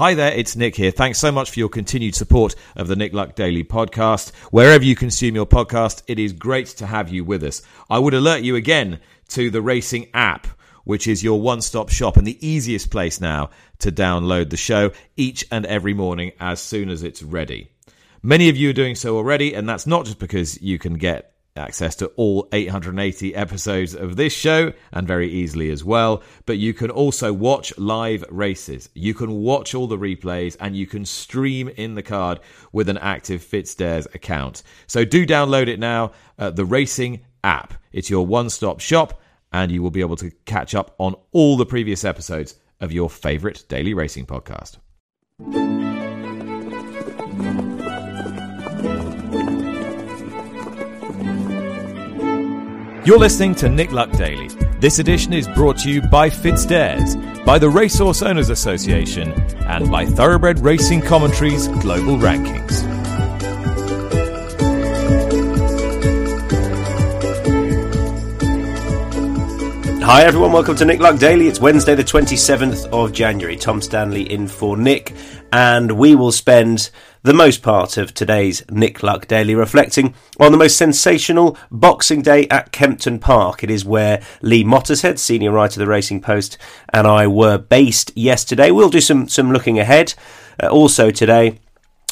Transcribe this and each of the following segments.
Hi there, it's Nick here. Thanks so much for your continued support of the Nick Luck Daily podcast. Wherever you consume your podcast, it is great to have you with us. I would alert you again to the racing app, which is your one stop shop and the easiest place now to download the show each and every morning as soon as it's ready. Many of you are doing so already, and that's not just because you can get access to all 880 episodes of this show and very easily as well. But you can also watch live races. You can watch all the replays and you can stream in the card with an active FitzDares account. So do download it now, the Racing app. It's your one stop shop and you will be able to catch up on all the previous episodes of your favorite daily racing podcast. You're listening to Nick Luck Daily. This edition is brought to you by FitzDares, by the Racehorse Owners Association, and by Thoroughbred Racing Commentaries Global Rankings. Hi everyone, welcome to Nick Luck Daily. It's Wednesday, the 27th of January. Tom Stanley in for Nick, and we will spend the most part of today's Nick Luck Daily reflecting on the most sensational Boxing Day at Kempton Park. It is where Lee Mottershead, senior writer of the Racing Post, and I were based yesterday. We'll do some, some looking ahead uh, also today.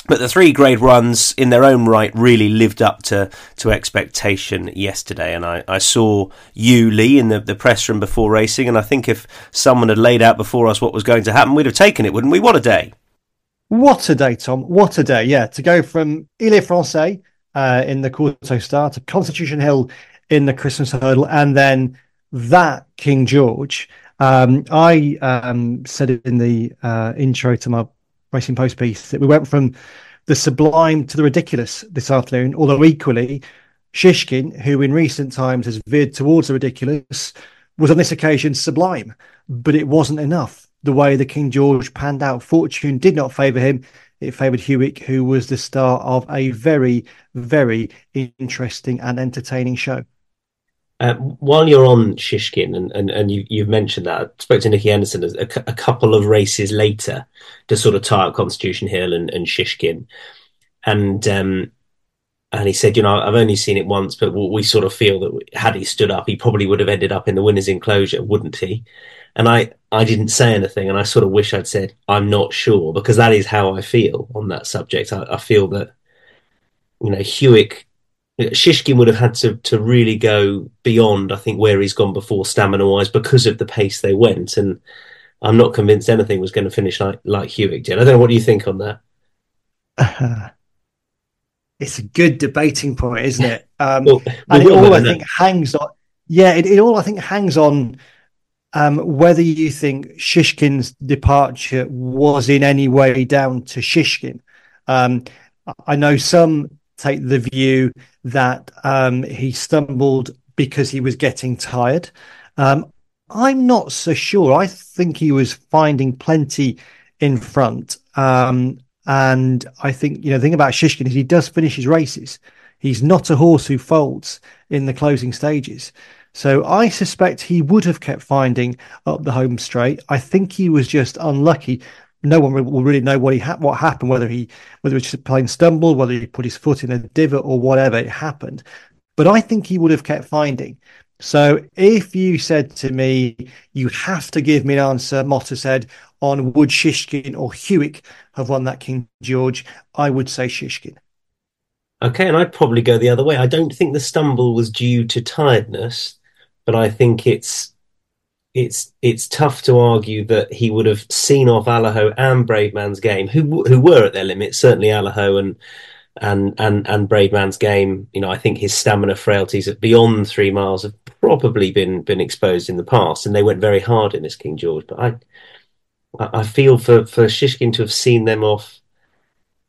But the three grade runs in their own right really lived up to, to expectation yesterday. And I, I saw you, Lee, in the, the press room before racing. And I think if someone had laid out before us what was going to happen, we'd have taken it, wouldn't we? What a day. What a day, Tom. What a day. Yeah, to go from Il est Français uh, in the Kauto Star to Constitution Hill in the Christmas Hurdle and then that King George. Um, I um, said it in the uh, intro to my Racing Post piece that we went from the sublime to the ridiculous this afternoon, although equally, Shishkin, who in recent times has veered towards the ridiculous, was on this occasion sublime, but it wasn't enough the way the King George panned out. Fortune did not favour him. It favoured Hewick, who was the star of a very, very interesting and entertaining show. Uh, while you're on Shishkin, and, and, and you, have mentioned that, I spoke to Nicky Henderson a, a, couple of races later to sort of tie up Constitution Hill and, and Shishkin. And um, and he said, you know, I've only seen it once, but we sort of feel that had he stood up, he probably would have ended up in the winner's enclosure, wouldn't he? And I, I didn't say anything, and I sort of wish I'd said I'm not sure because that is how I feel on that subject. I, I feel that you know Hewick, Shishkin would have had to to really go beyond, I think, where he's gone before stamina wise because of the pace they went, and I'm not convinced anything was going to finish like like Hewick did. I don't know what do you think on that. Uh, it's a good debating point, isn't it? Um, well, and it all I think hangs on. Yeah, it, it all I think hangs on um, whether you think Shishkin's departure was in any way down to Shishkin. Um, I know some take the view that um, he stumbled because he was getting tired. Um, I'm not so sure. I think he was finding plenty in front. Um, and I think, you know, the thing about Shishkin is he does finish his races. He's not a horse who folds in the closing stages. So I suspect he would have kept finding up the home straight. I think he was just unlucky. No one will really know what he ha- what happened, whether he whether it was just a plain stumble, whether he put his foot in a divot or whatever it happened. But I think he would have kept finding. So if you said to me, you have to give me an answer, Mottershead, on would Shishkin or Hewick have won that King George, I would say Shishkin. Okay, and I'd probably go the other way. I don't think the stumble was due to tiredness but I think it's it's it's tough to argue that he would have seen off Allaho and Bravemansgame, who who were at their limit. Certainly Allaho and and and and Bravemansgame. You know, I think his stamina frailties at beyond three miles have probably been been exposed in the past, and they went very hard in this King George. But I I feel for for Shishkin to have seen them off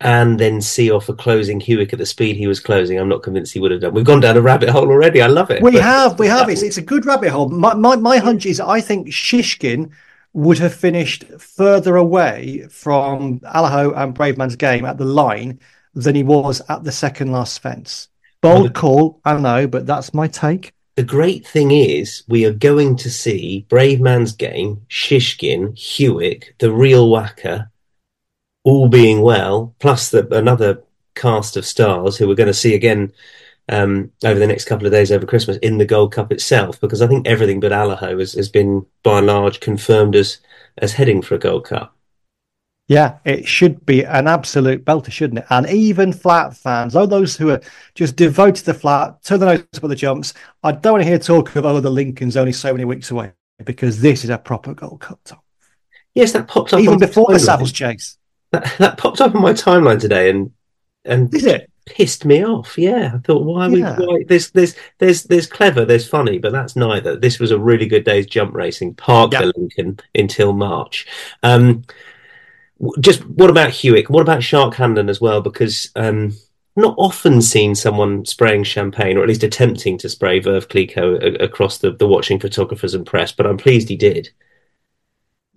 and then see off a closing Hewick at the speed he was closing, I'm not convinced he would have done. We've gone down a rabbit hole already. I love it. We but, have, we have. It's, it's a good rabbit hole. My, my, my hunch is I think Shishkin would have finished further away from Allaho and Bravemansgame at the line than he was at the second last fence. Bold call, I know, but that's my take. The great thing is, we are going to see Bravemansgame, Shishkin, Hewick, the Real Whacker, all being well, plus the, another cast of stars who we're going to see again um, over the next couple of days over Christmas in the Gold Cup itself, because I think everything but Allaho has, has been by and large confirmed as as heading for a Gold Cup. Yeah, it should be an absolute belter, shouldn't it? And even flat fans, all those who are just devoted to flat, turn the nose up at the jumps. I don't want to hear talk of oh, the Lincoln's only so many weeks away because this is a proper Gold Cup top. Yes, that popped up even before the Savills chase. That, that popped up on my timeline today, and and did it? pissed me off. Yeah, I thought, why are yeah. we? Why, there's, there's, there's, there's clever, there's funny, but that's neither. This was a really good day's jump racing. Park the Lincoln until March. Um, just what about Hewick? What about Shark Hanlon as well? Because um, not often seen someone spraying champagne, or at least attempting to spray Veuve Clicquot across the, the watching photographers and press. But I'm pleased he did.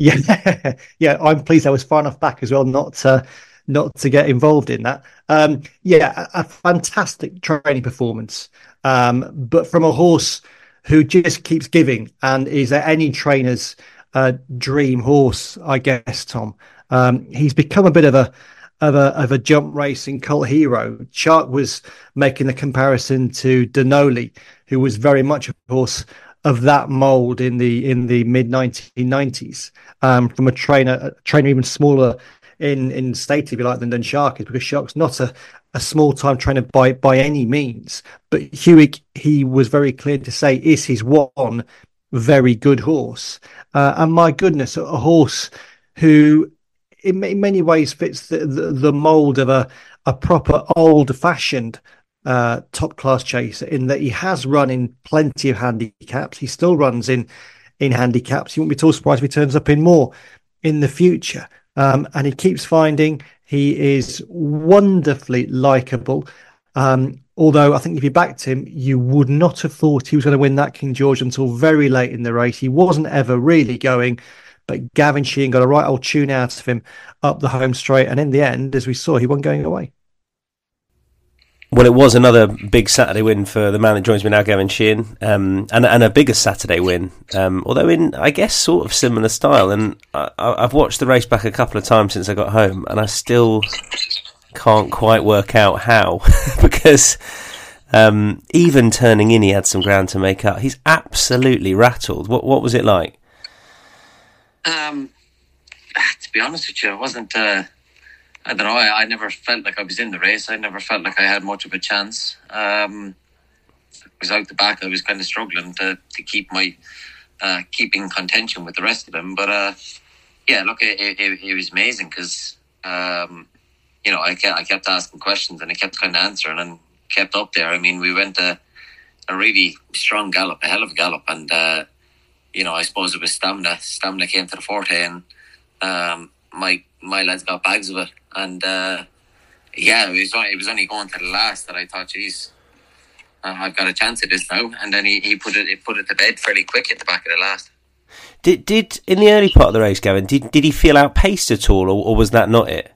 Yeah, yeah, I'm pleased I was far enough back as well, not to not to get involved in that. Um, yeah, a, a, fantastic training performance, um, but from a horse who just keeps giving and is there any trainer's uh, dream horse, I guess. Tom, um, he's become a bit of a of a of a jump racing cult hero. Shark was making the comparison to Denali, who was very much a horse of that mold in the in the mid 1990s um, from a trainer a trainer even smaller in in state, if you like, than, than Shark is because Shark's not a, a small time trainer by by any means. But Hewick, he was very clear to say, is his one very good horse. Uh, and my goodness, a, horse who in, in, many ways fits the, the, the mold of a, a proper old fashioned uh, top class chaser in that he has run in plenty of handicaps. He still runs in in handicaps. You won't be too surprised if he turns up in more in the future. Um, and he keeps finding he is wonderfully likable. Um, although I think if you backed him, you would not have thought he was going to win that King George until very late in the race. He wasn't ever really going, but Gavin Sheehan got a right old tune out of him up the home straight. And in the end, as we saw, he wasn't going away. Well, it was another big Saturday win for the man that joins me now, Gavin Sheehan, um, and, and a bigger Saturday win, um, although in, I guess, sort of similar style. And I, have watched the race back a couple of times since I got home, and I still can't quite work out how, because um, even turning in, he had some ground to make up. He's absolutely rattled. What what was it like? Um, to be honest with you, it wasn't. Uh I don't know. I, I never felt like I was in the race. I never felt like I had much of a chance. Um, I was out the back. I was kind of struggling to, to keep my uh, keeping contention with the rest of them. But uh, yeah, look, it, it, it was amazing because um, you know I kept, I kept asking questions and I kept kind of answering and kept up there. I mean, we went a, a really strong gallop, a hell of a gallop, and uh, you know I suppose it was stamina. Stamina came to the forte, and um, my my lads got bags of it and uh, yeah, it was, only, it was only going to the last that I thought, geez, I've got a chance at this now. And then he, he put it he put it to bed fairly quick at the back of the last. Did did in the early part of the race, Gavin? Did did he feel outpaced at all, or, or was that not it?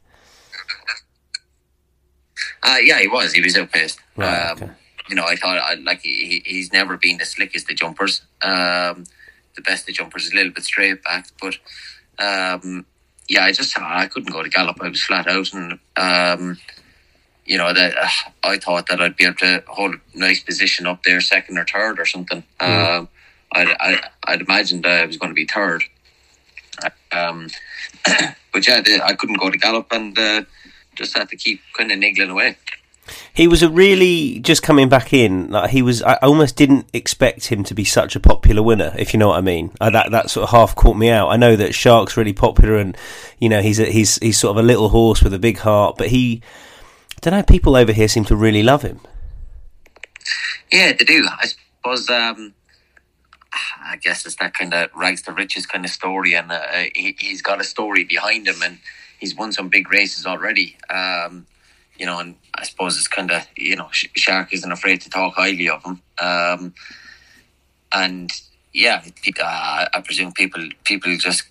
Uh, yeah, he was. He was outpaced. Right, um, okay. You know, I thought I, like he, he's never been the slickest of jumpers. Um, the best of jumpers, is a little bit straight back, but um, yeah, I just I couldn't go to Gallop. I was flat out, and um, you know that uh, I thought that I'd be able to hold a nice position up there, second or third or something. Mm. Um, I'd, I, I'd imagined I was going to be third. Um, but yeah, I couldn't go to Gallop, and uh, just had to keep kind of niggling away. He was a really just coming back in. Like he was, I almost didn't expect him to be such a popular winner, if you know what I mean. Uh, that that sort of half caught me out. I know that Shark's really popular, and you know he's a, he's he's sort of a little horse with a big heart, but he, I don't know, people over here seem to really love him. Yeah, they do. I suppose. Um, I guess it's that kind of rags to riches kind of story, and uh, he, has got a story behind him, and he's won some big races already. Um, you know, and I suppose it's kind of you know Shark isn't afraid to talk highly of him, um, and yeah, uh, I presume people people just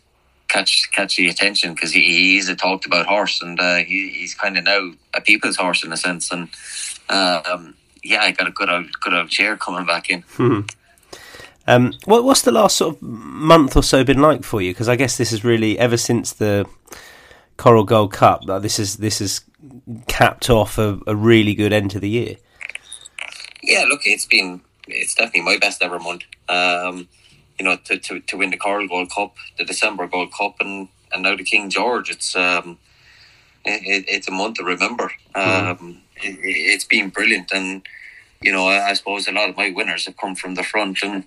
catch catch the attention because he, is a talked about horse, and uh, he, he's kind of now a people's horse in a sense, and um, yeah, I got a good old good old chair coming back in. Hmm. Um, what, what's the last sort of month or so been like for you? Because I guess this is really ever since the Coral Gold Cup. This is this is capped off a, a really good end to the year. Yeah, look, it's been it's definitely my best ever month. Um, you know, to, to, to win the Coral Gold Cup, the December Gold Cup, and, and now the King George. It's um, it, it's a month to remember. Mm. Um, it, has been brilliant, and you know, I, I, suppose a lot of my winners have come from the front, and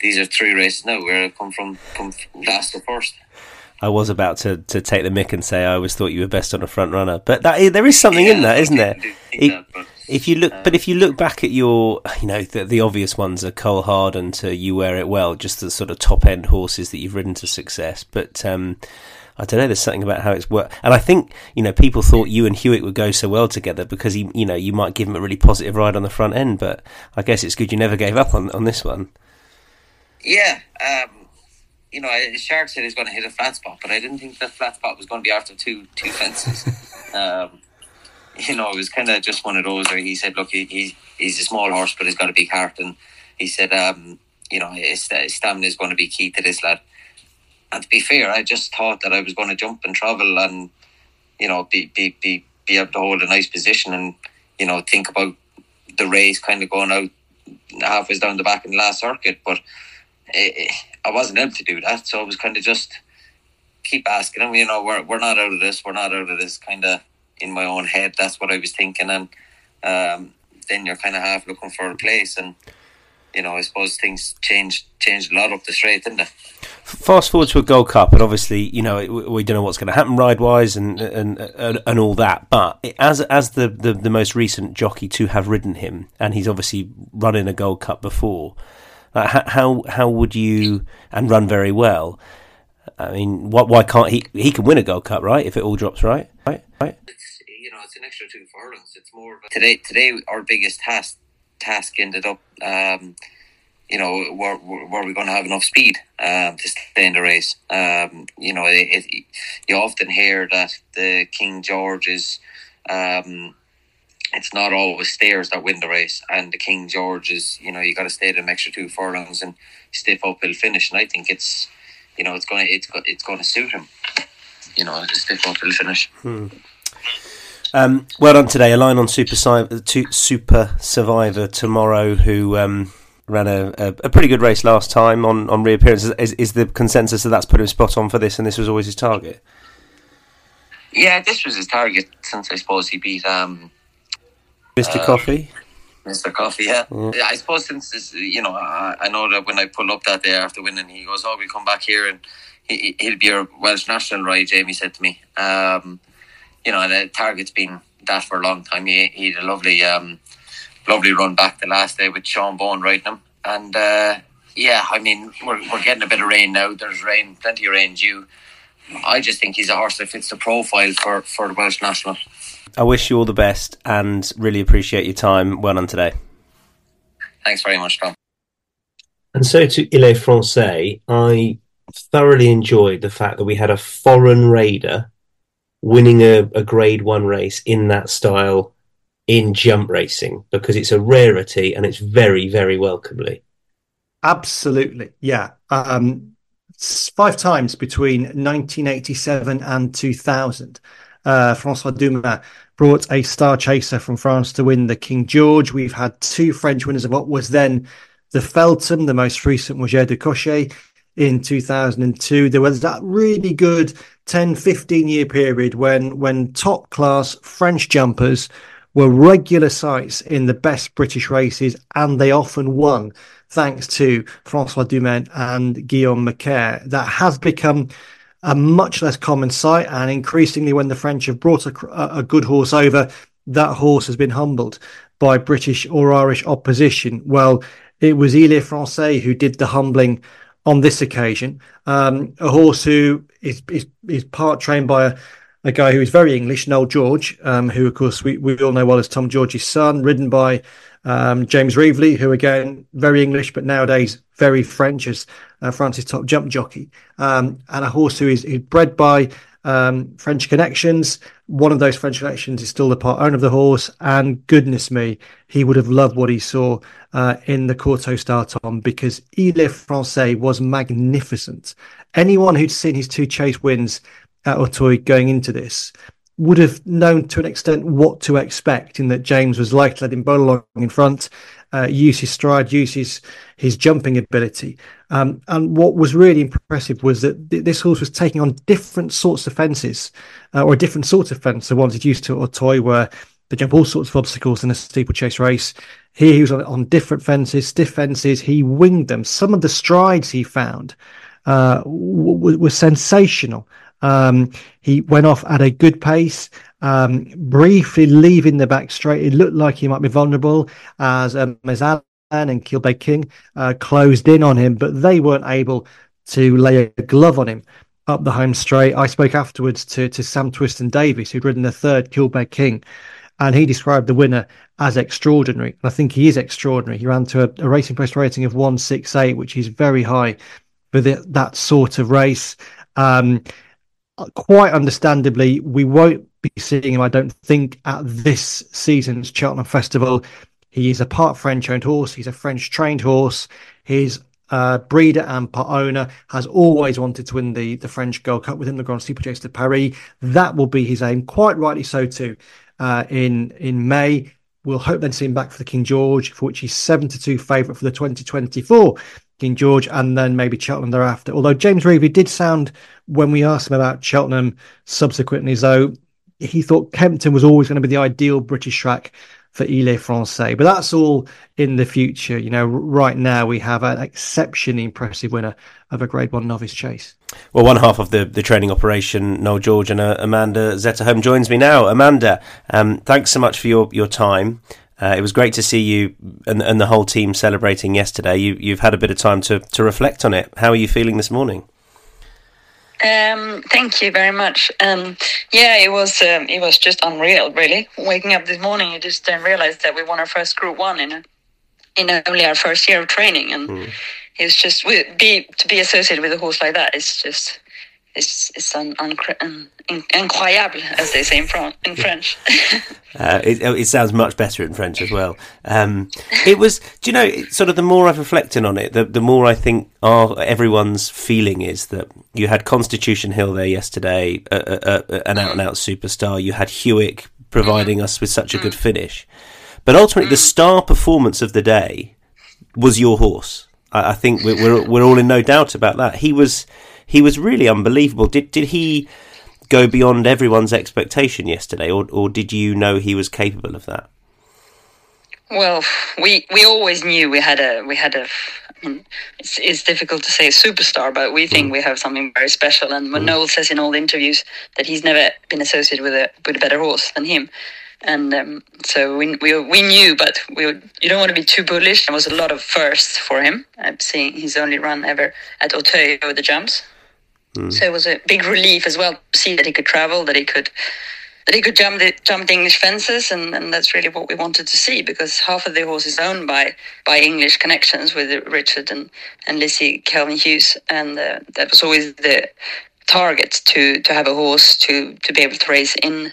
these are three races now where I come from come last to first. I was about to, to take the mick and say I always thought you were best on a front runner, but that there is something yeah, in that, isn't there? It, that, if you look, uh, but if you look back at your, you know, the, the obvious ones are Cole Harden to You Wear It Well, just the sort of top end horses that you've ridden to success. But um, I don't know. There's something about how it's worked, and I think you know people thought you and Hewick would go so well together because he, you know, you might give him a really positive ride on the front end. But I guess it's good you never gave up on on this one. Yeah, um, you know, Shark said he's going to hit a flat spot, but I didn't think that flat spot was going to be after two two fences. um, you know, it was kind of just one of those where he said, "Look, he, he he's a small horse, but he's got a big heart," and he said, um, "You know, his, his stamina is going to be key to this lad." And to be fair, I just thought that I was going to jump and travel and you know be be be be able to hold a nice position and you know think about the race kind of going out halfway down the back in the last circuit, but. It, I wasn't able to do that, so I was kind of just keep asking him. You know, we're we're not out of this. We're not out of this. Kind of in my own head, that's what I was thinking, and um, then you're kind of half looking for a place, and you know, I suppose things changed changed a lot up the straight, didn't they? Fast forward to a Gold Cup, and obviously, you know, we don't know what's going to happen ride wise and, and and and all that. But as as the, the the most recent jockey to have ridden him, and he's obviously run in a Gold Cup before. Uh, how how would you and run very well? I mean, what, why can't he? He can win a Gold Cup, right? If it all drops right, right, right. It's, you know, it's an extra two furlongs. It's more of a... today. Today, our biggest task task ended up. Um, you know, were, were we going to have enough speed um, to stay in the race? Um, you know, it, it, you often hear that the King George is um, it's not always stairs that win the race. And the King George is, you know, you got to stay them extra two furlongs and stiff uphill finish. And I think it's, you know, it's going to it's it's going to suit him. You know, the stiff uphill finish. Hmm. Um, well done today. A line on Super, Super Survivor tomorrow, who um, ran a, a, a, pretty good race last time on, on reappearance. Is, is the consensus that that's put him spot on for this, and this was always his target? Yeah, this was his target since I suppose he beat um, Mr. Uh, Coffee. Mr. Coffee, yeah. yeah. I suppose since this, you know, I, I, know that when I pull up that day after winning, he goes, "Oh, we come back here and he, will be your Welsh national ride." Jamie said to me, um, "You know, the target's been that for a long time. He, he had a lovely, um, lovely run back the last day with Sean Bowen riding him, and uh, yeah, I mean, we're we're getting a bit of rain now. There's rain, plenty of rain due. I just think he's a horse that fits the profile for for the Welsh national." I wish you all the best and really appreciate your time. Well done today. Thanks very much, Tom. And so to Il est Français, I thoroughly enjoyed the fact that we had a foreign raider winning a, a grade one race in that style in jump racing because it's a rarity and it's very, very welcomely. Absolutely. Yeah. Um, five times between 1987 and 2000 uh, François Doumen brought a star chaser from France to win the King George. We've had two French winners of what was then the Feltham. The most recent was Jair du Cochet in 2002. There was that really good 10, 15 year period when, when top class French jumpers were regular sights in the best British races and they often won thanks to François Doumen and Guillaume Macaire. That has become a much less common sight. And increasingly, when the French have brought a, a good horse over, that horse has been humbled by British or Irish opposition. Well, it was Il est Français who did the humbling on this occasion. Um, a horse who is, is, is part trained by a, a guy who is very English, Noel George, um, who, of course, we, we all know well as Tom George's son, ridden by um, James Reveley, who again very English, but nowadays very French as uh, France's top jump jockey, um, and a horse who is, is bred by um, French connections. One of those French connections is still the part owner of the horse, and goodness me, he would have loved what he saw uh, in the Kauto Star Tom because Il est Français was magnificent. Anyone who'd seen his two chase wins at Auteuil going into this would have known to an extent what to expect in that James was likely to let him bowl along in front, uh, use his stride, use his, his jumping ability. Um, and what was really impressive was that th- this horse was taking on different sorts of fences, uh, or a different sort of fence, the ones he'd used to at Auteuil where they jump all sorts of obstacles in a steeplechase race. Here he was on, on different fences, stiff fences. He winged them. Some of the strides he found uh, w- w- were sensational. Um, he went off at a good pace, um, briefly leaving the back straight. It looked like he might be vulnerable as um, as Alan and Kilbeg King uh, closed in on him, but they weren't able to lay a glove on him up the home straight. I spoke afterwards to, to Sam Twiston Davies, who'd ridden the third Kilbeg King, and he described the winner as extraordinary. And I think he is extraordinary. He ran to a, a racing post rating of 168, which is very high for the, that sort of race. Um, quite understandably, we won't be seeing him, I don't think, at this season's Cheltenham Festival. He is a part French owned horse. He's a French trained horse. His uh, breeder and part owner has always wanted to win the, the French Gold Cup within the Grand Steeplechase de Paris. That will be his aim, quite rightly so too, uh, in, in May. We'll hope then see him back for the King George, for which he's 7 to 2 favourite for the 2024 King George, and then maybe Cheltenham thereafter. Although James Reveley did sound, when we asked him about Cheltenham subsequently, though, he thought Kempton was always going to be the ideal British track for Il est Français. But that's all in the future. You know, right now we have an exceptionally impressive winner of a Grade 1 novice chase. Well, one half of the, the training operation, Noel George and uh, Amanda Zetterholm joins me now. Amanda, um, thanks so much for your, your time. Uh, it was great to see you and, and the whole team celebrating yesterday. You, you've had a bit of time to, to reflect on it. How are you feeling this morning? Um, thank you very much. Um, yeah, it was um, it was just unreal, really. Waking up this morning, you just didn't realize that we won our first Group One in a, in only our first year of training, and mm. it's just we, be to be associated with a horse like that. It's just it's it's un, un, un, incroyable, as they say in, Fran- in French. uh, it, it, sounds much better in French as well. Um, it was, do you know, sort of the more I've reflected on it, the, the more I think our, everyone's feeling is that you had Constitution Hill there yesterday, an out and out superstar. You had Hewick providing us with such a good mm. finish. But ultimately, the mm. star performance of the day was your horse. I, I think we're, we're, we're all in no doubt about that. He was he was really unbelievable. Did did he go beyond everyone's expectation yesterday, or or did you know he was capable of that? Well, we we always knew we had a we had a. Mean, it's, it's difficult to say a superstar, but we think mm. we have something very special. And when mm. Noel says in all the interviews that he's never been associated with a with a better horse than him, and um, so we, we we knew, but we would, you don't want to be too bullish. There was a lot of firsts for him. I'm seeing his only run ever at Auteuil over the jumps, Mm. So it was a big relief as well to see that he could travel, that he could that he could jump the jump the English fences, and, and that's really what we wanted to see because half of the horse is owned by by English connections with Richard and and Lizzie Kelvin Hughes, and uh, that was always the target to to have a horse to to be able to race in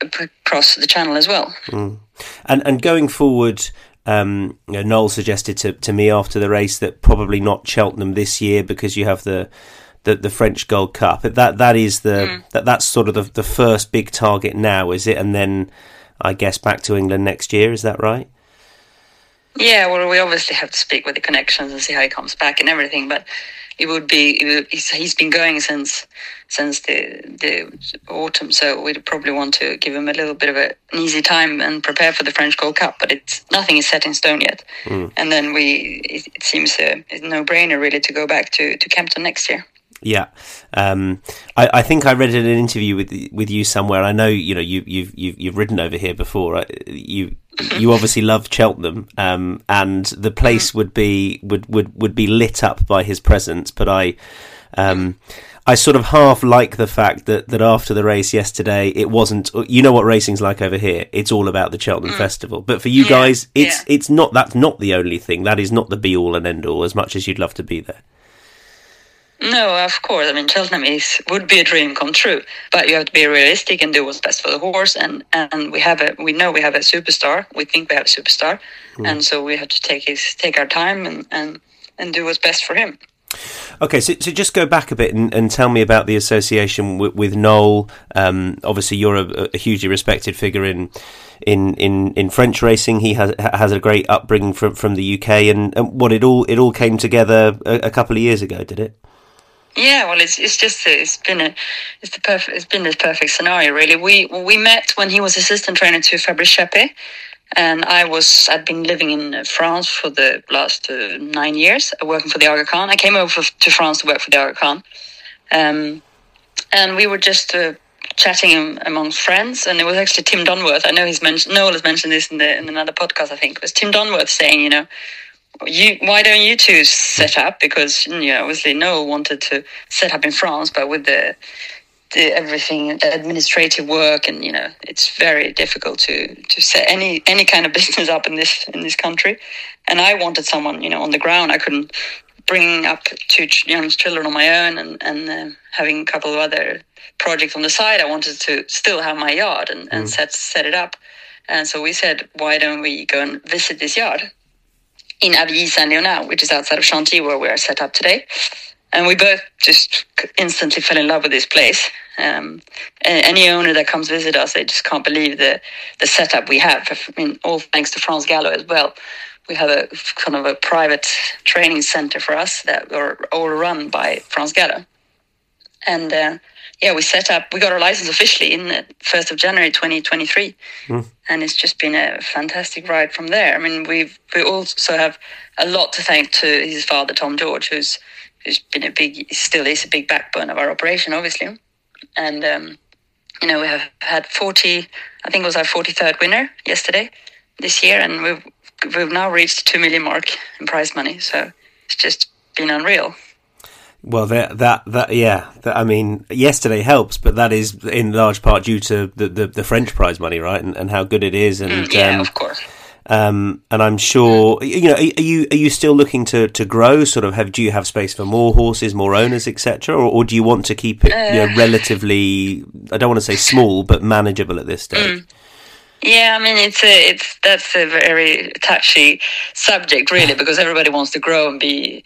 across the channel as well. Mm. And and going forward. Um, you know, Noel suggested to, to me after the race that probably not Cheltenham this year because you have the the, the French Gold Cup. That that is the mm. that that's sort of the, the first big target now, is it? And then I guess back to England next year. Is that right? Yeah, well, we obviously have to speak with the connections and see how he comes back and everything. But it would be it would, he's been going since since the the autumn, so we'd probably want to give him a little bit of a, an easy time and prepare for the French Gold Cup. But it's nothing is set in stone yet, mm. and then we it, it seems a, a no brainer really to go back to to Kempton next year. Yeah, um, I, I, think I read in an interview with with you somewhere. I know you know you, you've you've you've ridden over here before. You you obviously love Cheltenham, um, and the place would be would, would would be lit up by his presence. But I, um, I sort of half like the fact that that after the race yesterday, it wasn't. You know what racing's like over here. It's all about the Cheltenham mm. Festival. But for you yeah, guys, it's yeah. it's not. That's not the only thing. That is not the be all and end all. As much as you'd love to be there. No, of course. I mean, Cheltenham is would be a dream come true, but you have to be realistic and do what's best for the horse. And and we have a we know we have a superstar. We think we have a superstar, mm. and so we have to take his take our time and and and do what's best for him. Okay, so, so just go back a bit and, and tell me about the association with, with Noel. Um, obviously, you're a, a, hugely respected figure in in, in, in French racing. He has has a great upbringing from from the UK, and, and what it all it all came together a, a couple of years ago, did it? Yeah, well, it's it's just it's been a it's the perfect it's been the perfect scenario really. We we met when he was assistant trainer to Fabrice Chappet, and I was I'd been living in France for the last uh, nine years, working for the Aga Khan. I came over to France to work for the Aga Khan, um, and we were just uh, chatting among friends. And it was actually Tim Donworth. I know he's mentioned Noel has mentioned this in the in another podcast. I think it was Tim Donworth saying, you know, you why don't you two set up? Because you know, obviously Noel wanted to set up in France, but with the the everything the administrative work and you know it's very difficult to to set any any kind of business up in this in this country. And i wanted someone you know on the ground. I couldn't bring up two young children on my own and and uh, having a couple of other projects on the side. I wanted to still have my yard and, and mm. set set it up. And so we said why don't we go and visit this yard in Avilly Saint Léonard, which is outside of Chantilly, where we are set up today and we both just instantly fell in love with this place. Um, any owner that comes visit us, they just can't believe the the setup we have. I mean, all thanks to France Galop as well. We have a kind of a private training center for us that are all run by France Galop, and uh, yeah, we set up. We got our license officially in the first of January, twenty twenty three, hmm. and it's just been a fantastic ride from there. I mean, we've we also have a lot to thank to his father Tom George, who's who's been a big, still is a big backbone of our operation, obviously. And um, you know, we have had 40. I think it was our 43rd winner yesterday, this year, and we've we've now reached two million mark in prize money. So it's just been unreal. Well, that that that yeah, that, I mean, yesterday helps, but that is in large part due to the the, the French prize money, right, and, and how good it is, and mm, yeah, um, of course. Um, and I'm sure you know. Are, you are you still looking to, to grow? Sort of have do you have space for more horses, more owners, etc., or, or, do you want to keep it uh, you know, uh. relatively? I don't want to say small, but manageable at this stage. Mm. Yeah, I mean it's a, it's that's a very touchy subject, really, because everybody wants to grow and be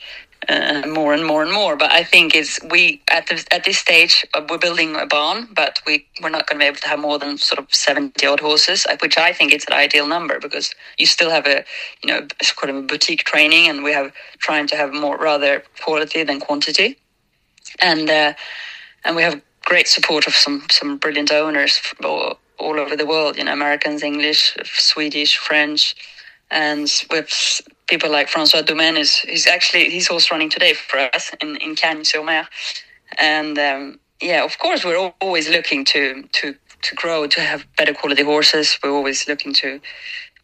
uh, more and more and more. But I think it's we at the, at this stage uh, we're building a barn, but we we're not going to be able to have more than sort of seventy odd horses, uh, which I think is an ideal number because you still have a you know sort of a boutique training, and we have trying to have more rather quality than quantity, and uh, and we have great support of some some brilliant owners all, all over the world. You know, Americans, English, Swedish, French, and with people like Francois Domaine is he's actually he's also running today for us in in Cagnes-sur-Mer, and um, yeah, of course we're always looking to to to grow to have better quality horses. We're always looking to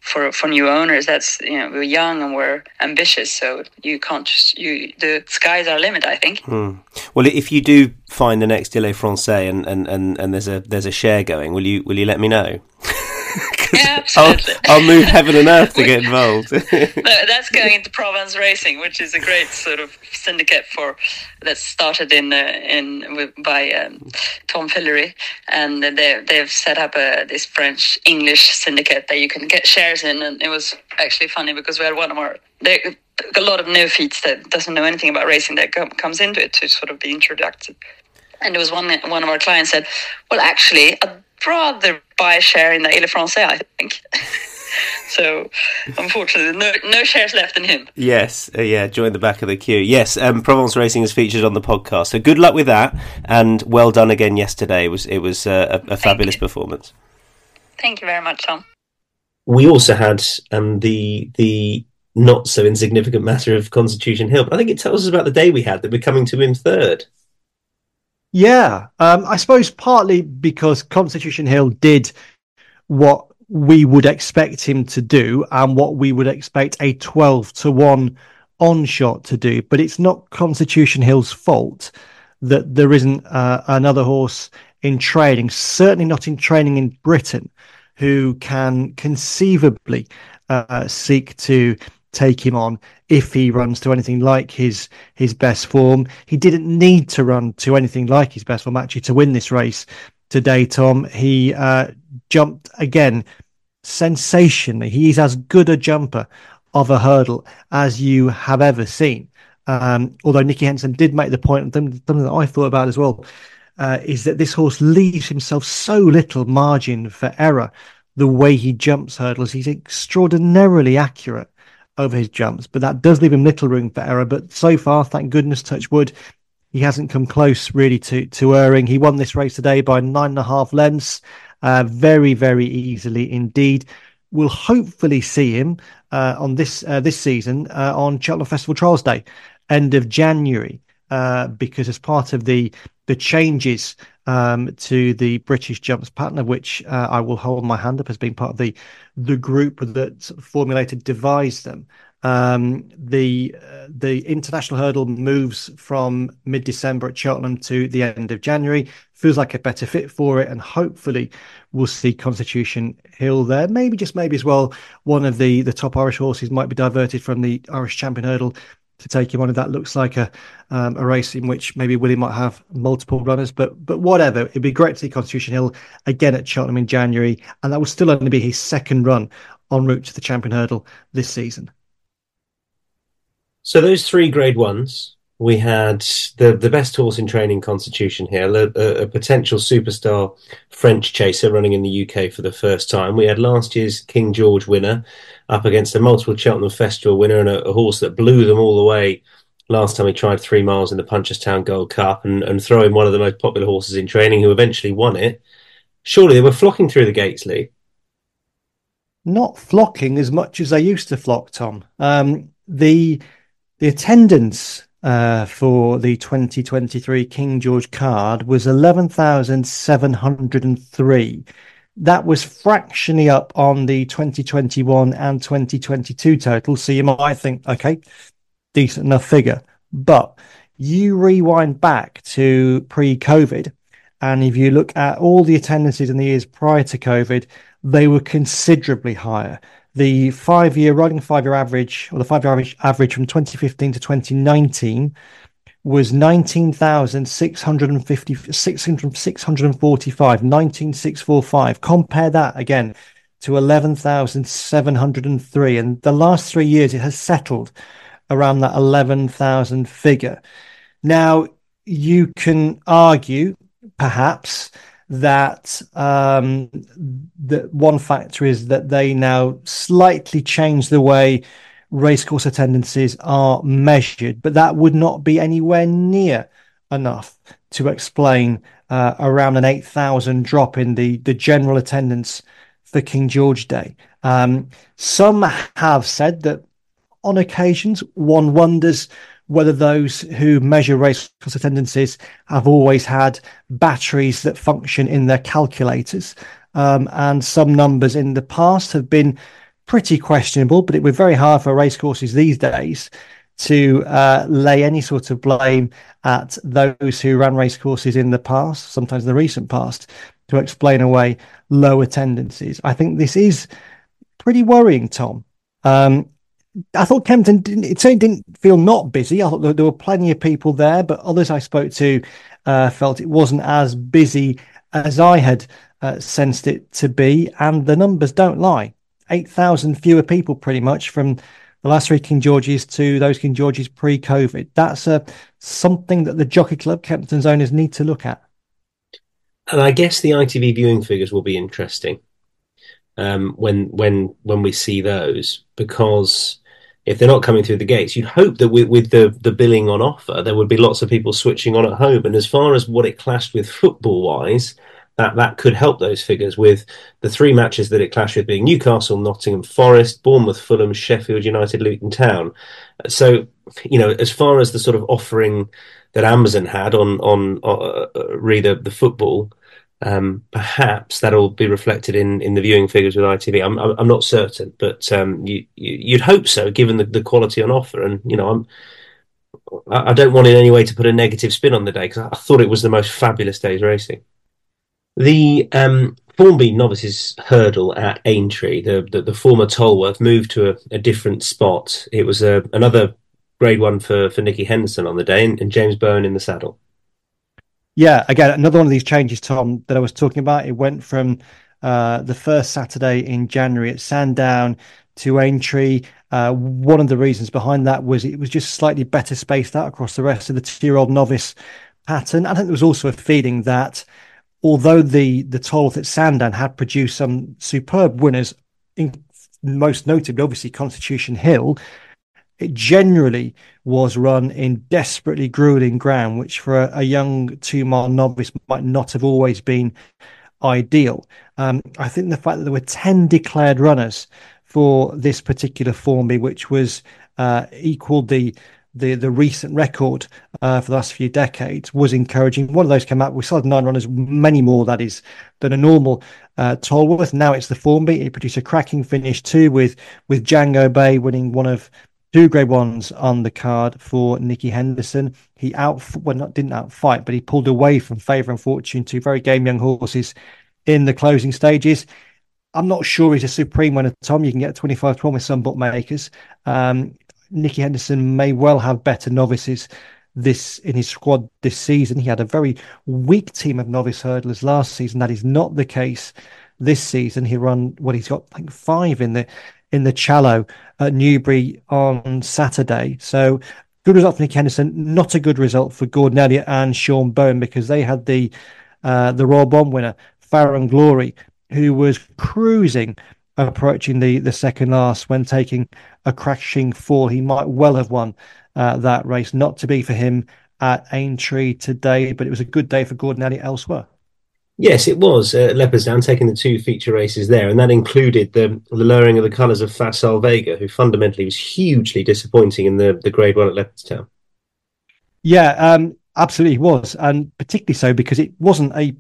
for for new owners. That's you know we're young and we're ambitious, so you can't just you the sky's our limit. I think. Hmm. Well, if you do find the next Dille Francais and, and, and, and there's a there's a share going, will you will you let me know? yeah, I'll, I'll, move heaven and earth to get involved. that's going into Provence Racing, which is a great sort of syndicate for that started in uh, in by um, Tom Fillery, and they they've set up a this French English syndicate that you can get shares in, and it was actually funny because we had one of our they, a lot of neophytes that doesn't know anything about racing that com- comes into it to sort of be introduced. And there was one one of our clients said, "Well, actually, I'd rather buy a share in the Il est Français, I think. so unfortunately, no no shares left in him. Yes, uh, yeah, join the back of the queue. Yes, um, Provence Racing is featured on the podcast. So good luck with that, and well done again yesterday. It was it was uh, a, a fabulous you. performance. Thank you very much, Tom. We also had um, the the not so insignificant matter of Constitution Hill, but I think it tells us about the day we had that we're coming to win third. Yeah, um, I suppose partly because Constitution Hill did what we would expect him to do and what we would expect a 12 to 1 on shot to do. But it's not Constitution Hill's fault that there isn't uh, another horse in training, certainly not in training in Britain, who can conceivably uh, seek to take him on if he runs to anything like his his best form. He didn't need to run to anything like his best form actually to win this race today. Tom he uh, jumped again sensationally. He's as good a jumper of a hurdle as you have ever seen. Um, although Nicky Henderson did make the point, something that I thought about as well, uh, is that this horse leaves himself so little margin for error. The way he jumps hurdles, he's extraordinarily accurate over his jumps, but that does leave him little room for error. But so far, thank goodness, touch wood, he hasn't come close really to to erring. He won this race today by nine and a half lengths, uh, very very easily indeed. We'll hopefully see him uh, on this uh, this season uh, on Cheltenham Festival Trials Day, end of January, uh, because as part of the the changes um, to the British jumps of which uh, I will hold my hand up as being part of the the group that formulated, devised them. Um, the uh, the international hurdle moves from mid December at Cheltenham to the end of January. Feels like a better fit for it, and hopefully we'll see Constitution Hill there. Maybe just maybe as well, one of the the top Irish horses might be diverted from the Irish Champion Hurdle to take him on. If that looks like a um, a race in which maybe Willie might have multiple runners, but but whatever. It'd be great to see Constitution Hill again at Cheltenham in January, and that will still only be his second run en route to the Champion Hurdle this season. So those three Grade Ones, we had the the best horse in training, Constitution here, a, a, potential superstar French chaser running in the UK for the first time. We had last year's King George winner up against a multiple Cheltenham Festival winner and a, a horse that blew them all the way last time he tried three miles in the Punchestown Gold Cup and, and in one of the most popular horses in training who eventually won it. Surely they were flocking through the gates, Lee. Not flocking as much as they used to flock, Tom. Um, the the attendance uh, for the 2023 King George card was 11,703. That was fractionally up on the 2021 and 2022 total. So you might think, okay, decent enough figure. But you rewind back to pre COVID, and if you look at all the attendances in the years prior to COVID, they were considerably higher the five year rolling five year average or the five year average average from 2015 to 2019 was 19,650 645 19645 compare that again to 11,703 and the last 3 years it has settled around that 11,000 figure. Now you can argue perhaps that um, the one factor is that they now slightly change the way racecourse attendances are measured, but that would not be anywhere near enough to explain uh, around an 8,000 drop in the, the general attendance for King George Day. Um, some have said that on occasions one wonders whether those who measure racecourse attendances have always had batteries that function in their calculators. Um, and some numbers in the past have been pretty questionable, but it would be very hard for racecourses these days to uh, lay any sort of blame at those who ran racecourses in the past, sometimes in the recent past, to explain away low attendances. I think this is pretty worrying, Tom. Um, I thought Kempton didn't, it certainly didn't feel not busy. I thought there, were plenty of people there, but others I spoke to uh, felt it wasn't as busy as I had uh, sensed it to be. And the numbers don't lie 8,000 fewer people pretty much from the last three King Georges to those King Georges pre COVID. That's uh, something that the Jockey Club, Kempton's owners need to look at. And I guess the ITV viewing figures will be interesting um, when when when we see those because if they're not coming through the gates, you'd hope that with, with the, the billing on offer, there would be lots of people switching on at home. And as far as what it clashed with football wise, that, that could help those figures with the three matches that it clashed with being Newcastle, Nottingham Forest, Bournemouth, Fulham, Sheffield United, Luton Town. So, you know, as far as the sort of offering that Amazon had on, on, uh, uh, the football, um, perhaps that'll be reflected in, in the viewing figures with ITV. I'm I'm not certain, but um, you, you'd hope so, given the, the quality on offer. And you know, I'm I don't want in any way to put a negative spin on the day because I thought it was the most fabulous day's racing. The um, Formby novices hurdle at Aintree, the, the, the former Tolworth, moved to a, a different spot. It was a, another grade one for, for Nicky Henderson on the day and, and James Bowen in the saddle. Yeah, again, another one of these changes, Tom, that I was talking about. It went from uh, the first Saturday in January at Sandown to Aintree, Uh, one of the reasons behind that was it was just slightly better spaced out across the rest of the two-year-old novice pattern. I think there was also a feeling that although the the Tolworth at Sandown had produced some superb winners, in, most notably obviously Constitution Hill, it generally was run in desperately grueling ground, which for a, a young two mile novice might not have always been ideal. Um, I think the fact that there were 10 declared runners for this particular Formby, which was uh, equaled the the the recent record uh, for the last few decades was encouraging. One of those came out. We saw nine runners, many more that is than a normal uh, Tolworth. Now it's the Formby. It produced a cracking finish too, with with Jango Baie winning one of two grade ones on the card for Nicky Henderson. He out well not didn't outfight, but he pulled away from Favour and Fortune, two very game young horses in the closing stages. I'm not sure he's a supreme winner, Tom. You can get 25 12 with some bookmakers. Um, Nicky Henderson may well have better novices this in his squad this season. He had a very weak team of novice hurdlers last season. That is not the case this season. He run what well, he's got I think five in the in the Challow at Newbury on Saturday. So good result for Nick Henderson. Not a good result for Gordon Elliott and Sean Bowen because they had the uh, the Royal Bond winner Farren Glory, who was cruising approaching the the second last when taking a crashing fall. He might well have won uh, that race. Not to be for him at Aintree today, but it was a good day for Gordon Elliott elsewhere. Yes, it was uh, Leopardstown taking the two feature races there, and that included the the lowering of the colours of Facile Vega, who fundamentally was hugely disappointing in the the Grade One at Leopardstown. Yeah, um, absolutely was, and particularly so because it wasn't a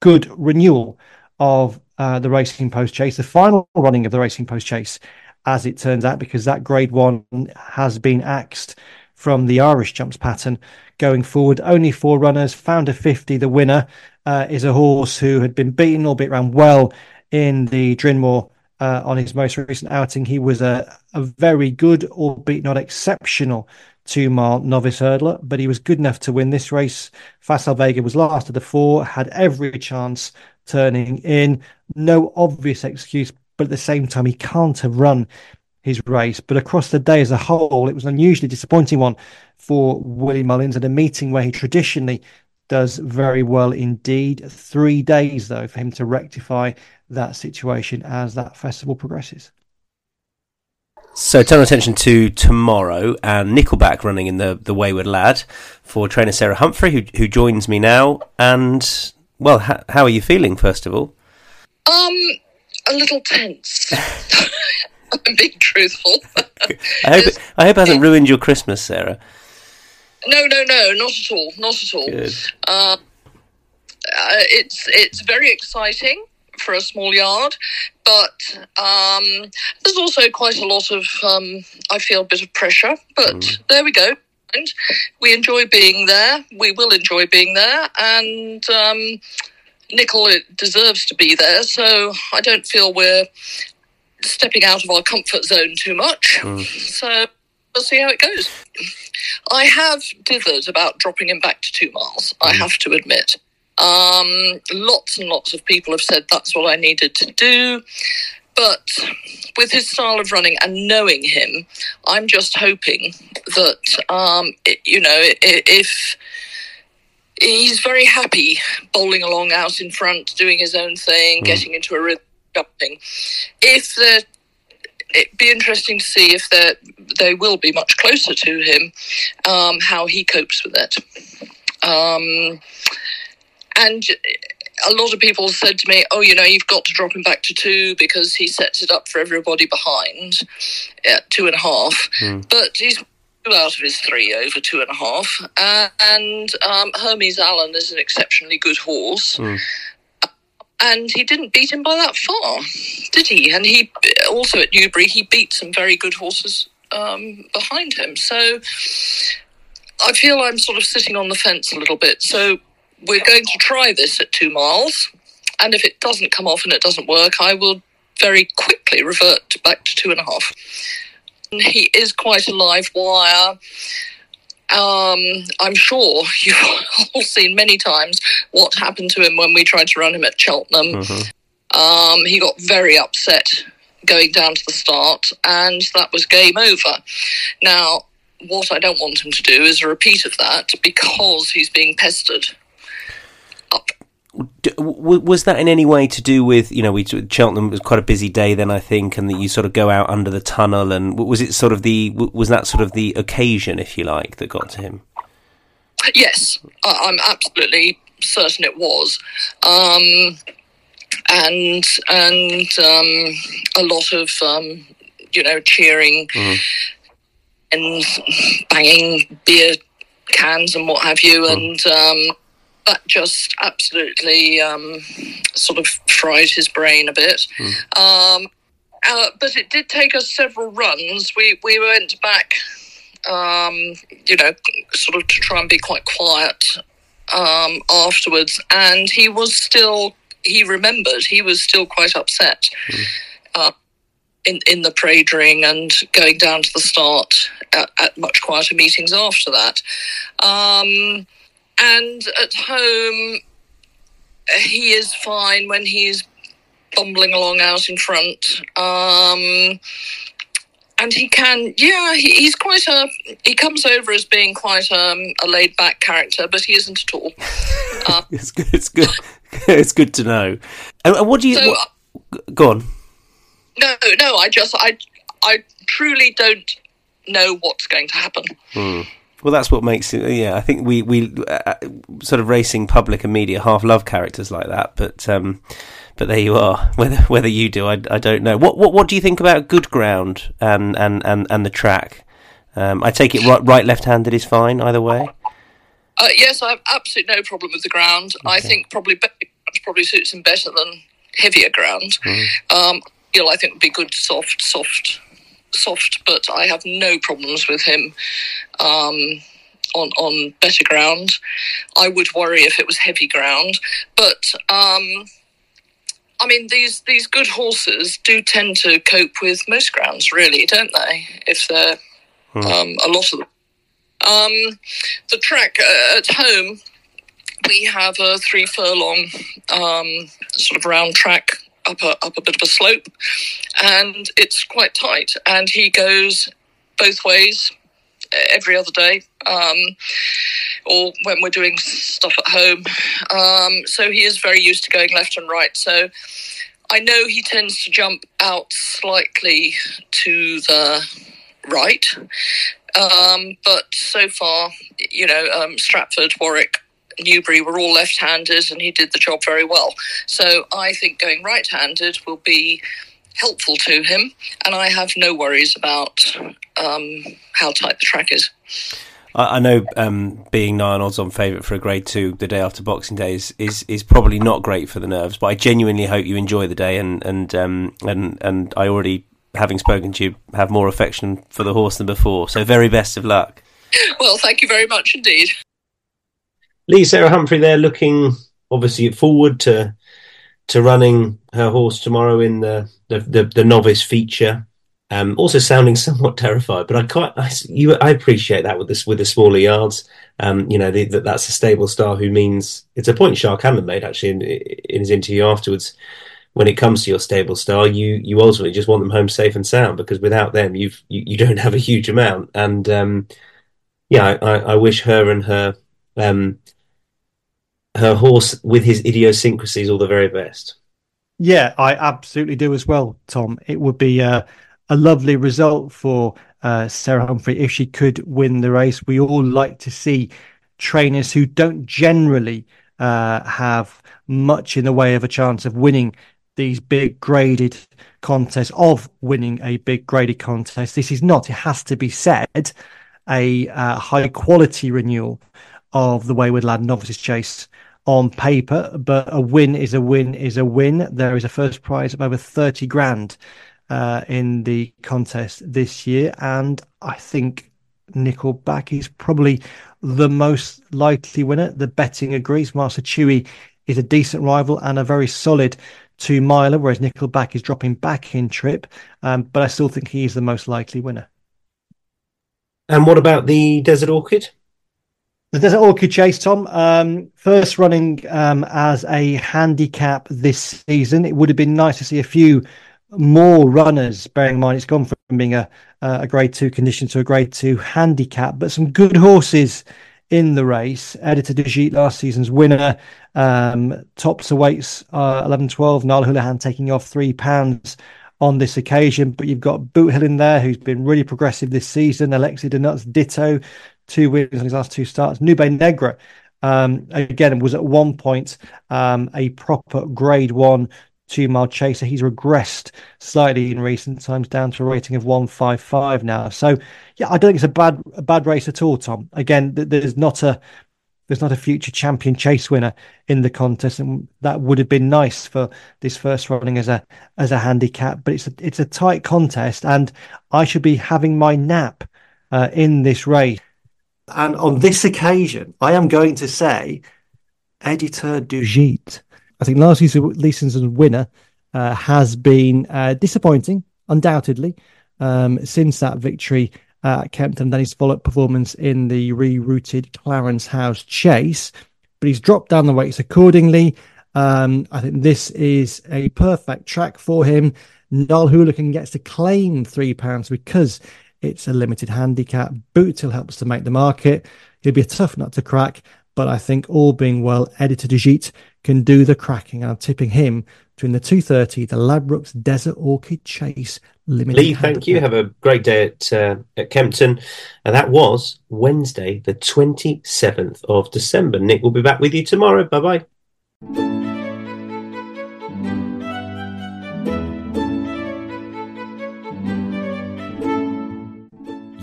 good renewal of uh, the Racing Post Chase, the final running of the Racing Post Chase, as it turns out, because that Grade One has been axed from the Irish jumps pattern going forward. Only four runners, Found A Fifty, the winner, uh, is a horse who had been beaten, albeit ran well in the Drinmore uh, on his most recent outing. He was a, a very good, albeit not exceptional, two mile novice hurdler, but he was good enough to win this race. Facile Vega was last of the four, had every chance turning in. No obvious excuse, but at the same time, he can't have run his race. But across the day as a whole, it was an unusually disappointing one for Willie Mullins at a meeting where he traditionally does very well indeed. Three days, though, for him to rectify that situation as that festival progresses. So turn our attention to tomorrow and Nickle Back running in the the Wayward Lad for trainer Sarah Humphrey, who who joins me now. And well, ha- how are you feeling? First of all, um, a little tense. I'm being truthful. I hope it, I hope it hasn't ruined your Christmas, Sarah. No, no, no, not at all, not at all. Good. Uh, uh, it's it's very exciting for a small yard, but um, there's also quite a lot of um, I feel a bit of pressure. But mm. there we go. And we enjoy being there. We will enjoy being there, and um, Nickle deserves to be there. So I don't feel we're stepping out of our comfort zone too much. Mm. So we'll see how it goes. I have dithered about dropping him back to two miles, I mm. have to admit. Um, lots and lots of people have said that's what I needed to do. But with his style of running and knowing him, I'm just hoping that, um, it, you know, if he's very happy bowling along out in front, doing his own thing, mm. getting into a rhythm, If the it'd be interesting to see if they they will be much closer to him, um, how he copes with it. Um, and a lot of people said to me, "Oh, you know, you've got to drop him back to two because he sets it up for everybody behind at two and a half." Mm. But he's two out of his three over two and a half, uh, and um, Hermes Allen is an exceptionally good horse. Mm and he didn't beat him by that far, did he? And he also at Newbury he beat some very good horses um, behind him. So I feel I'm sort of sitting on the fence a little bit. So we're going to try this at two miles, and if it doesn't come off and it doesn't work, I will very quickly revert back to two and a half. He is quite a live wire. Um, I'm sure you've all seen many times what happened to him when we tried to run him at Cheltenham. Mm-hmm. Um, he got very upset going down to the start, and that was game over. Now, what I don't want him to do is a repeat of that because he's being pestered up. Was that in any way to do with you know we Cheltenham was quite a busy day then I think and that you sort of go out under the tunnel and was it sort of the was that sort of the occasion if you like that got to him? Yes, I'm absolutely certain it was. Um, and and um, a lot of um, you know cheering mm. and banging beer cans and what have you, mm. and um, that just absolutely um, sort of fried his brain a bit. Mm. Uh, but it did take us several runs. We we went back, um, you know, sort of to try and be quite quiet um, afterwards, and he was still he remembered he was still quite upset mm. uh, in in the parade ring and going down to the start at, at much quieter meetings after that. And at home, he is fine when he's bumbling along out in front. Um, and he can, yeah, he, he's quite a. He comes over as being quite um, a laid back character, but he isn't at all. Uh, it's good. It's good. it's good to know. And what do you? So, what, go on. No, no. I just, I, I truly don't know what's going to happen. Hmm. Well, that's what makes it. Yeah, I think we we uh, sort of racing public and media half love characters like that, but um, but there you are. Whether whether you do, I, I don't know. What what what do you think about good ground and and and, and the track? Um, I take it right right left handed is fine either way. Uh, yes, I have absolutely no problem with the ground. Okay. I think probably probably suits him better than heavier ground. Mm. Um, you know, I think would be good soft soft soft, but I have no problems with him. Um, on on better ground. I would worry if it was heavy ground, but um, I mean, these these good horses do tend to cope with most grounds, really, don't they? If they're hmm. um, a lot of them. Um, the track uh, at home, we have a three furlong um, sort of round track up a up a bit of a slope, and it's quite tight. And he goes both ways every other day, um, or when we're doing stuff at home. Um, so he is very used to going left and right. So I know he tends to jump out slightly to the right. Um, but so far, you know, um, Stratford, Warwick, Newbury were all left handed and he did the job very well. So I think going right handed will be helpful to him, and I have no worries about um, how tight the track is. I know um, being nine odds on favourite for a Grade Two the day after Boxing Day is, is, is probably not great for the nerves. But I genuinely hope you enjoy the day, and and um, and and I already, having spoken to you, have more affection for the horse than before. So very best of luck. Well, thank you very much indeed. Lee Sarah Humphrey there, looking obviously forward to to running her horse tomorrow in the the, the, the novice feature. Um, also sounding somewhat terrified, but I quite I, you, I appreciate that with this with the smaller yards. Um, you know the, the, that's a stable star who means it's a point Shark Hanlon made actually in, in his interview afterwards. When it comes to your stable star, you you ultimately just want them home safe and sound because without them, you've you, you don't have a huge amount. And um, yeah, I, I, wish her and her um, her horse with his idiosyncrasies all the very best. Yeah, I absolutely do as well, Tom. It would be uh, a lovely result for uh, Sarah Humphrey if she could win the race. We all like to see trainers who don't generally uh, have much in the way of a chance of winning these big graded contests, of winning a big graded contest. This is not, it has to be said, a uh, high quality renewal of the Wayward Lad Novices Chase on paper, but a win is a win is a win. There is a first prize of over 30 grand uh, in the contest this year. And I think Nickle Back is probably the most likely winner. The betting agrees. Master Chewy is a decent rival and a very solid two miler, whereas Nickle Back is dropping back in trip. Um, but I still think he is the most likely winner. And what about the Desert Orchid? The Desert Orchid Chase, Tom, um, first running um, as a handicap this season. It would have been nice to see a few more runners, bearing in mind it's gone from being a, a grade two condition to a grade two handicap, but some good horses in the race. Editeur du Gite, last season's winner, um, tops weights uh, 11 12. Niall Houlihan taking off three pounds on this occasion. But you've got Boothill in there, who's been really progressive this season. Elixir de Nutz, ditto, two wins on his last two starts. Nube Negra, um, again, was at one point um, a proper grade one two mile chaser. He's regressed slightly in recent times down to a rating of 155 now. So, yeah, I don't think it's a bad a bad race at all, Tom. Again, there's not a there's not a future champion chase winner in the contest, and that would have been nice for this first running as a as a handicap. But it's a, it's a tight contest, and I should be having my nap uh, in this race. And on this occasion, I am going to say, Editeur du. I think last season's winner uh, has been uh, disappointing, undoubtedly, um, since that victory at Kempton, then his follow-up performance in the rerouted Clarence House Chase. But he's dropped down the weights accordingly. Um, I think this is a perfect track for him. Niall Houlihan gets to claim three pounds because it's a limited handicap. Boothill helps to make the market. He'll be a tough nut to crack, but I think all being well, Editeur du can do the cracking. I'm tipping him between the 230, the Ladbrokes Desert Orchid Chase Limited. Lee, thank you. Have a great day at uh, at Kempton. And that was Wednesday, the 27th of December. Nick will be back with you tomorrow. Bye bye